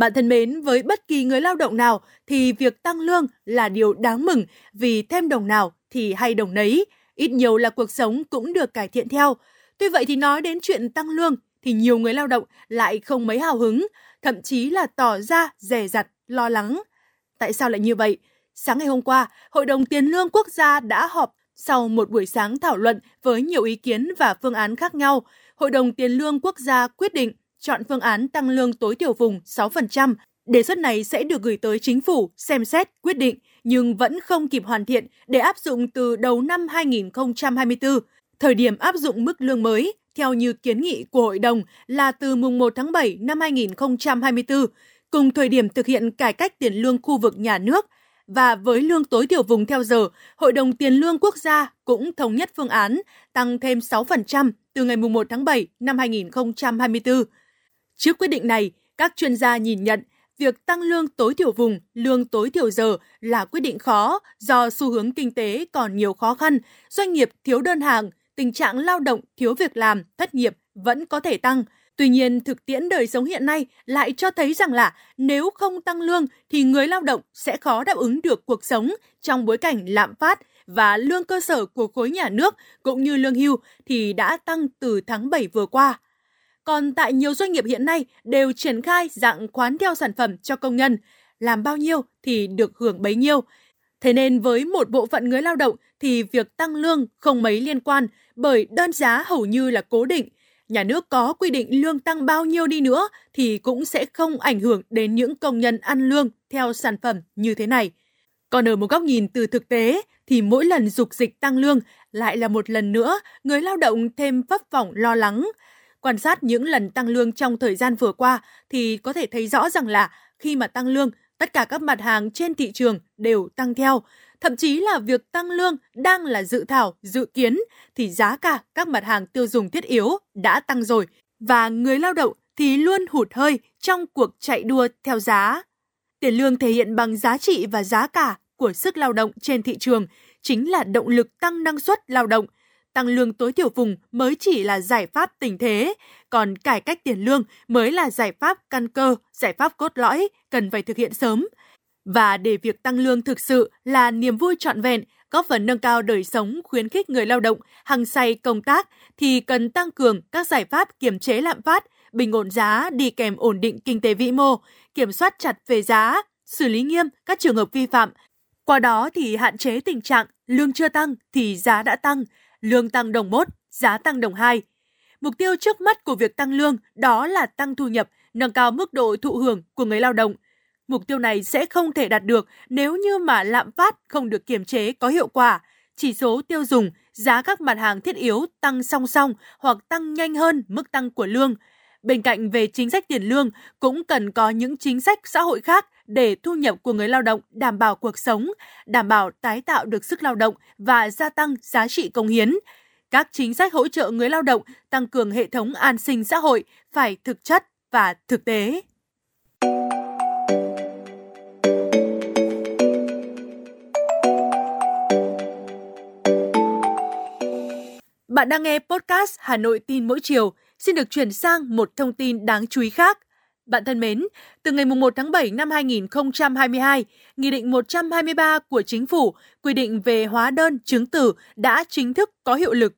Bạn thân mến, với bất kỳ người lao động nào thì việc tăng lương là điều đáng mừng vì thêm đồng nào thì hay đồng nấy, ít nhiều là cuộc sống cũng được cải thiện theo. Tuy vậy thì nói đến chuyện tăng lương thì nhiều người lao động lại không mấy hào hứng, thậm chí là tỏ ra dè dặt, lo lắng. Tại sao lại như vậy? Sáng ngày hôm qua, Hội đồng Tiền lương Quốc gia đã họp sau một buổi sáng thảo luận với nhiều ý kiến và phương án khác nhau. Hội đồng Tiền lương Quốc gia quyết định chọn phương án tăng lương tối thiểu vùng 6%. Đề xuất này sẽ được gửi tới chính phủ xem xét quyết định nhưng vẫn không kịp hoàn thiện để áp dụng từ đầu năm 2024. Thời điểm áp dụng mức lương mới theo như kiến nghị của hội đồng là từ mùng 1 tháng 7 năm 2024, cùng thời điểm thực hiện cải cách tiền lương khu vực nhà nước và với lương tối thiểu vùng theo giờ, Hội đồng Tiền lương Quốc gia cũng thống nhất phương án tăng thêm 6% từ ngày 1 tháng 7 năm 2024. Trước quyết định này, các chuyên gia nhìn nhận việc tăng lương tối thiểu vùng, lương tối thiểu giờ là quyết định khó do xu hướng kinh tế còn nhiều khó khăn, doanh nghiệp thiếu đơn hàng, tình trạng lao động thiếu việc làm, thất nghiệp vẫn có thể tăng. Tuy nhiên, thực tiễn đời sống hiện nay lại cho thấy rằng là nếu không tăng lương thì người lao động sẽ khó đáp ứng được cuộc sống trong bối cảnh lạm phát và lương cơ sở của khối nhà nước cũng như lương hưu thì đã tăng từ tháng 7 vừa qua. Còn tại nhiều doanh nghiệp hiện nay đều triển khai dạng khoán theo sản phẩm cho công nhân, làm bao nhiêu thì được hưởng bấy nhiêu. Thế nên với một bộ phận người lao động thì việc tăng lương không mấy liên quan bởi đơn giá hầu như là cố định. Nhà nước có quy định lương tăng bao nhiêu đi nữa thì cũng sẽ không ảnh hưởng đến những công nhân ăn lương theo sản phẩm như thế này. Còn ở một góc nhìn từ thực tế thì mỗi lần dục dịch tăng lương lại là một lần nữa người lao động thêm vấp vọng lo lắng. Quan sát những lần tăng lương trong thời gian vừa qua thì có thể thấy rõ rằng là khi mà tăng lương, tất cả các mặt hàng trên thị trường đều tăng theo. Thậm chí là việc tăng lương đang là dự thảo, dự kiến thì giá cả các mặt hàng tiêu dùng thiết yếu đã tăng rồi và người lao động thì luôn hụt hơi trong cuộc chạy đua theo giá. Tiền lương thể hiện bằng giá trị và giá cả của sức lao động trên thị trường chính là động lực tăng năng suất lao động – tăng lương tối thiểu vùng mới chỉ là giải pháp tình thế, còn cải cách tiền lương mới là giải pháp căn cơ, giải pháp cốt lõi cần phải thực hiện sớm. Và để việc tăng lương thực sự là niềm vui trọn vẹn, góp phần nâng cao đời sống, khuyến khích người lao động hăng say công tác thì cần tăng cường các giải pháp kiểm chế lạm phát, bình ổn giá đi kèm ổn định kinh tế vĩ mô, kiểm soát chặt về giá, xử lý nghiêm các trường hợp vi phạm. Qua đó thì hạn chế tình trạng lương chưa tăng thì giá đã tăng, lương tăng đồng 1, giá tăng đồng 2. Mục tiêu trước mắt của việc tăng lương đó là tăng thu nhập, nâng cao mức độ thụ hưởng của người lao động. Mục tiêu này sẽ không thể đạt được nếu như mà lạm phát không được kiềm chế có hiệu quả, chỉ số tiêu dùng, giá các mặt hàng thiết yếu tăng song song hoặc tăng nhanh hơn mức tăng của lương. Bên cạnh về chính sách tiền lương, cũng cần có những chính sách xã hội khác để thu nhập của người lao động đảm bảo cuộc sống, đảm bảo tái tạo được sức lao động và gia tăng giá trị công hiến. Các chính sách hỗ trợ người lao động tăng cường hệ thống an sinh xã hội phải thực chất và thực tế. Bạn đang nghe podcast Hà Nội tin mỗi chiều. Xin được chuyển sang một thông tin đáng chú ý khác. Bạn thân mến, từ ngày 1 tháng 7 năm 2022, Nghị định 123 của Chính phủ quy định về hóa đơn chứng tử đã chính thức có hiệu lực.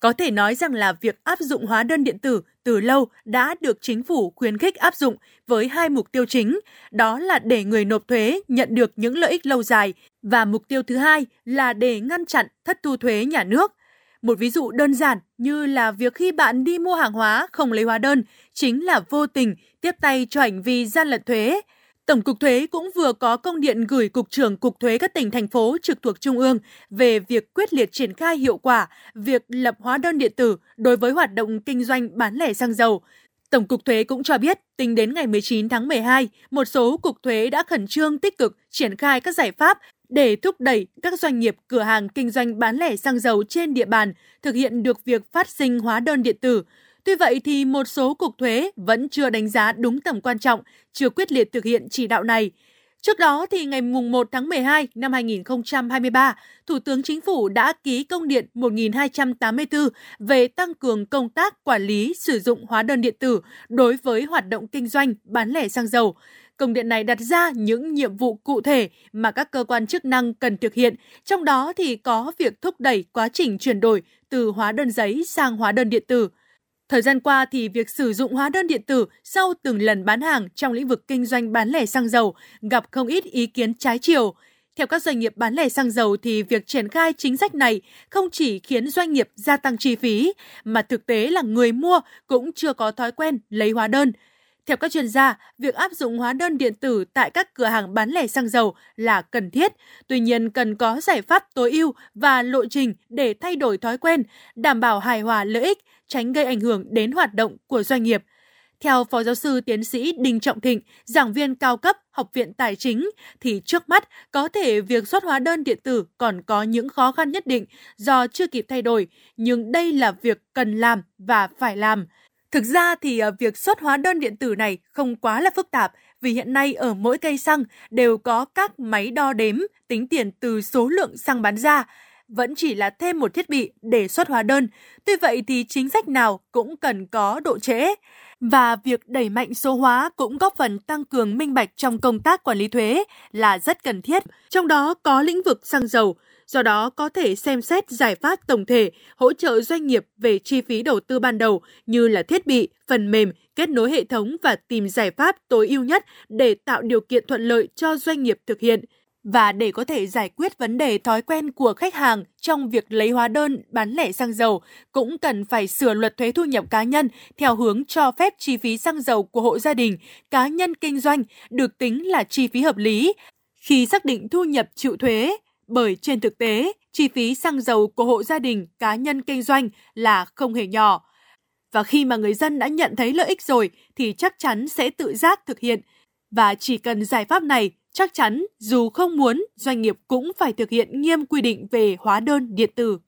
Có thể nói rằng là việc áp dụng hóa đơn điện tử từ lâu đã được chính phủ khuyến khích áp dụng với hai mục tiêu chính, đó là để người nộp thuế nhận được những lợi ích lâu dài và mục tiêu thứ hai là để ngăn chặn thất thu thuế nhà nước – một ví dụ đơn giản như là việc khi bạn đi mua hàng hóa không lấy hóa đơn chính là vô tình tiếp tay cho hành vi gian lận thuế. Tổng cục Thuế cũng vừa có công điện gửi Cục trưởng Cục Thuế các tỉnh, thành phố trực thuộc Trung ương về việc quyết liệt triển khai hiệu quả việc lập hóa đơn điện tử đối với hoạt động kinh doanh bán lẻ xăng dầu. Tổng cục Thuế cũng cho biết, tính đến ngày 19 tháng 12, một số cục thuế đã khẩn trương tích cực triển khai các giải pháp để thúc đẩy các doanh nghiệp cửa hàng kinh doanh bán lẻ xăng dầu trên địa bàn thực hiện được việc phát sinh hóa đơn điện tử. Tuy vậy thì một số cục thuế vẫn chưa đánh giá đúng tầm quan trọng, chưa quyết liệt thực hiện chỉ đạo này. Trước đó thì ngày mùng 1 tháng 12 năm 2023, Thủ tướng Chính phủ đã ký công điện 1284 về tăng cường công tác quản lý sử dụng hóa đơn điện tử đối với hoạt động kinh doanh bán lẻ xăng dầu. Công điện này đặt ra những nhiệm vụ cụ thể mà các cơ quan chức năng cần thực hiện, trong đó thì có việc thúc đẩy quá trình chuyển đổi từ hóa đơn giấy sang hóa đơn điện tử. Thời gian qua thì việc sử dụng hóa đơn điện tử sau từng lần bán hàng trong lĩnh vực kinh doanh bán lẻ xăng dầu gặp không ít ý kiến trái chiều. Theo các doanh nghiệp bán lẻ xăng dầu thì việc triển khai chính sách này không chỉ khiến doanh nghiệp gia tăng chi phí mà thực tế là người mua cũng chưa có thói quen lấy hóa đơn. Theo các chuyên gia, việc áp dụng hóa đơn điện tử tại các cửa hàng bán lẻ xăng dầu là cần thiết, tuy nhiên cần có giải pháp tối ưu và lộ trình để thay đổi thói quen, đảm bảo hài hòa lợi ích, tránh gây ảnh hưởng đến hoạt động của doanh nghiệp. Theo Phó Giáo sư Tiến sĩ Đinh Trọng Thịnh, giảng viên cao cấp Học viện Tài chính, thì trước mắt có thể việc xuất hóa đơn điện tử còn có những khó khăn nhất định do chưa kịp thay đổi, nhưng đây là việc cần làm và phải làm. Thực ra thì à, việc xuất hóa đơn điện tử này không quá là phức tạp vì hiện nay ở mỗi cây xăng đều có các máy đo đếm, tính tiền từ số lượng xăng bán ra vẫn chỉ là thêm một thiết bị để xuất hóa đơn. Tuy vậy thì chính sách nào cũng cần có độ trễ. Và việc đẩy mạnh số hóa cũng góp phần tăng cường minh bạch trong công tác quản lý thuế là rất cần thiết. Trong đó có lĩnh vực xăng dầu, do đó có thể xem xét giải pháp tổng thể hỗ trợ doanh nghiệp về chi phí đầu tư ban đầu như là thiết bị, phần mềm, kết nối hệ thống và tìm giải pháp tối ưu nhất để tạo điều kiện thuận lợi cho doanh nghiệp thực hiện. Và để có thể giải quyết vấn đề thói quen của khách hàng trong việc lấy hóa đơn bán lẻ xăng dầu, cũng cần phải sửa luật thuế thu nhập cá nhân theo hướng cho phép chi phí xăng dầu của hộ gia đình, cá nhân kinh doanh được tính là chi phí hợp lý. Khi xác định thu nhập chịu thuế, bởi trên thực tế, chi phí xăng dầu của hộ gia đình, cá nhân kinh doanh là không hề nhỏ. Và khi mà người dân đã nhận thấy lợi ích rồi thì chắc chắn sẽ tự giác thực hiện. Và chỉ cần giải pháp này, chắc chắn dù không muốn, doanh nghiệp cũng phải thực hiện nghiêm quy định về hóa đơn điện tử.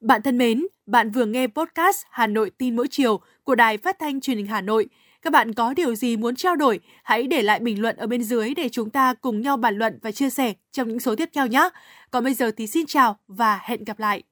Bạn thân mến, bạn vừa nghe podcast Hà Nội tin mỗi chiều của Đài Phát thanh Truyền hình Hà Nội. Các bạn có điều gì muốn trao đổi, hãy để lại bình luận ở bên dưới để chúng ta cùng nhau bàn luận và chia sẻ trong những số tiếp theo nhé. Còn bây giờ thì xin chào và hẹn gặp lại.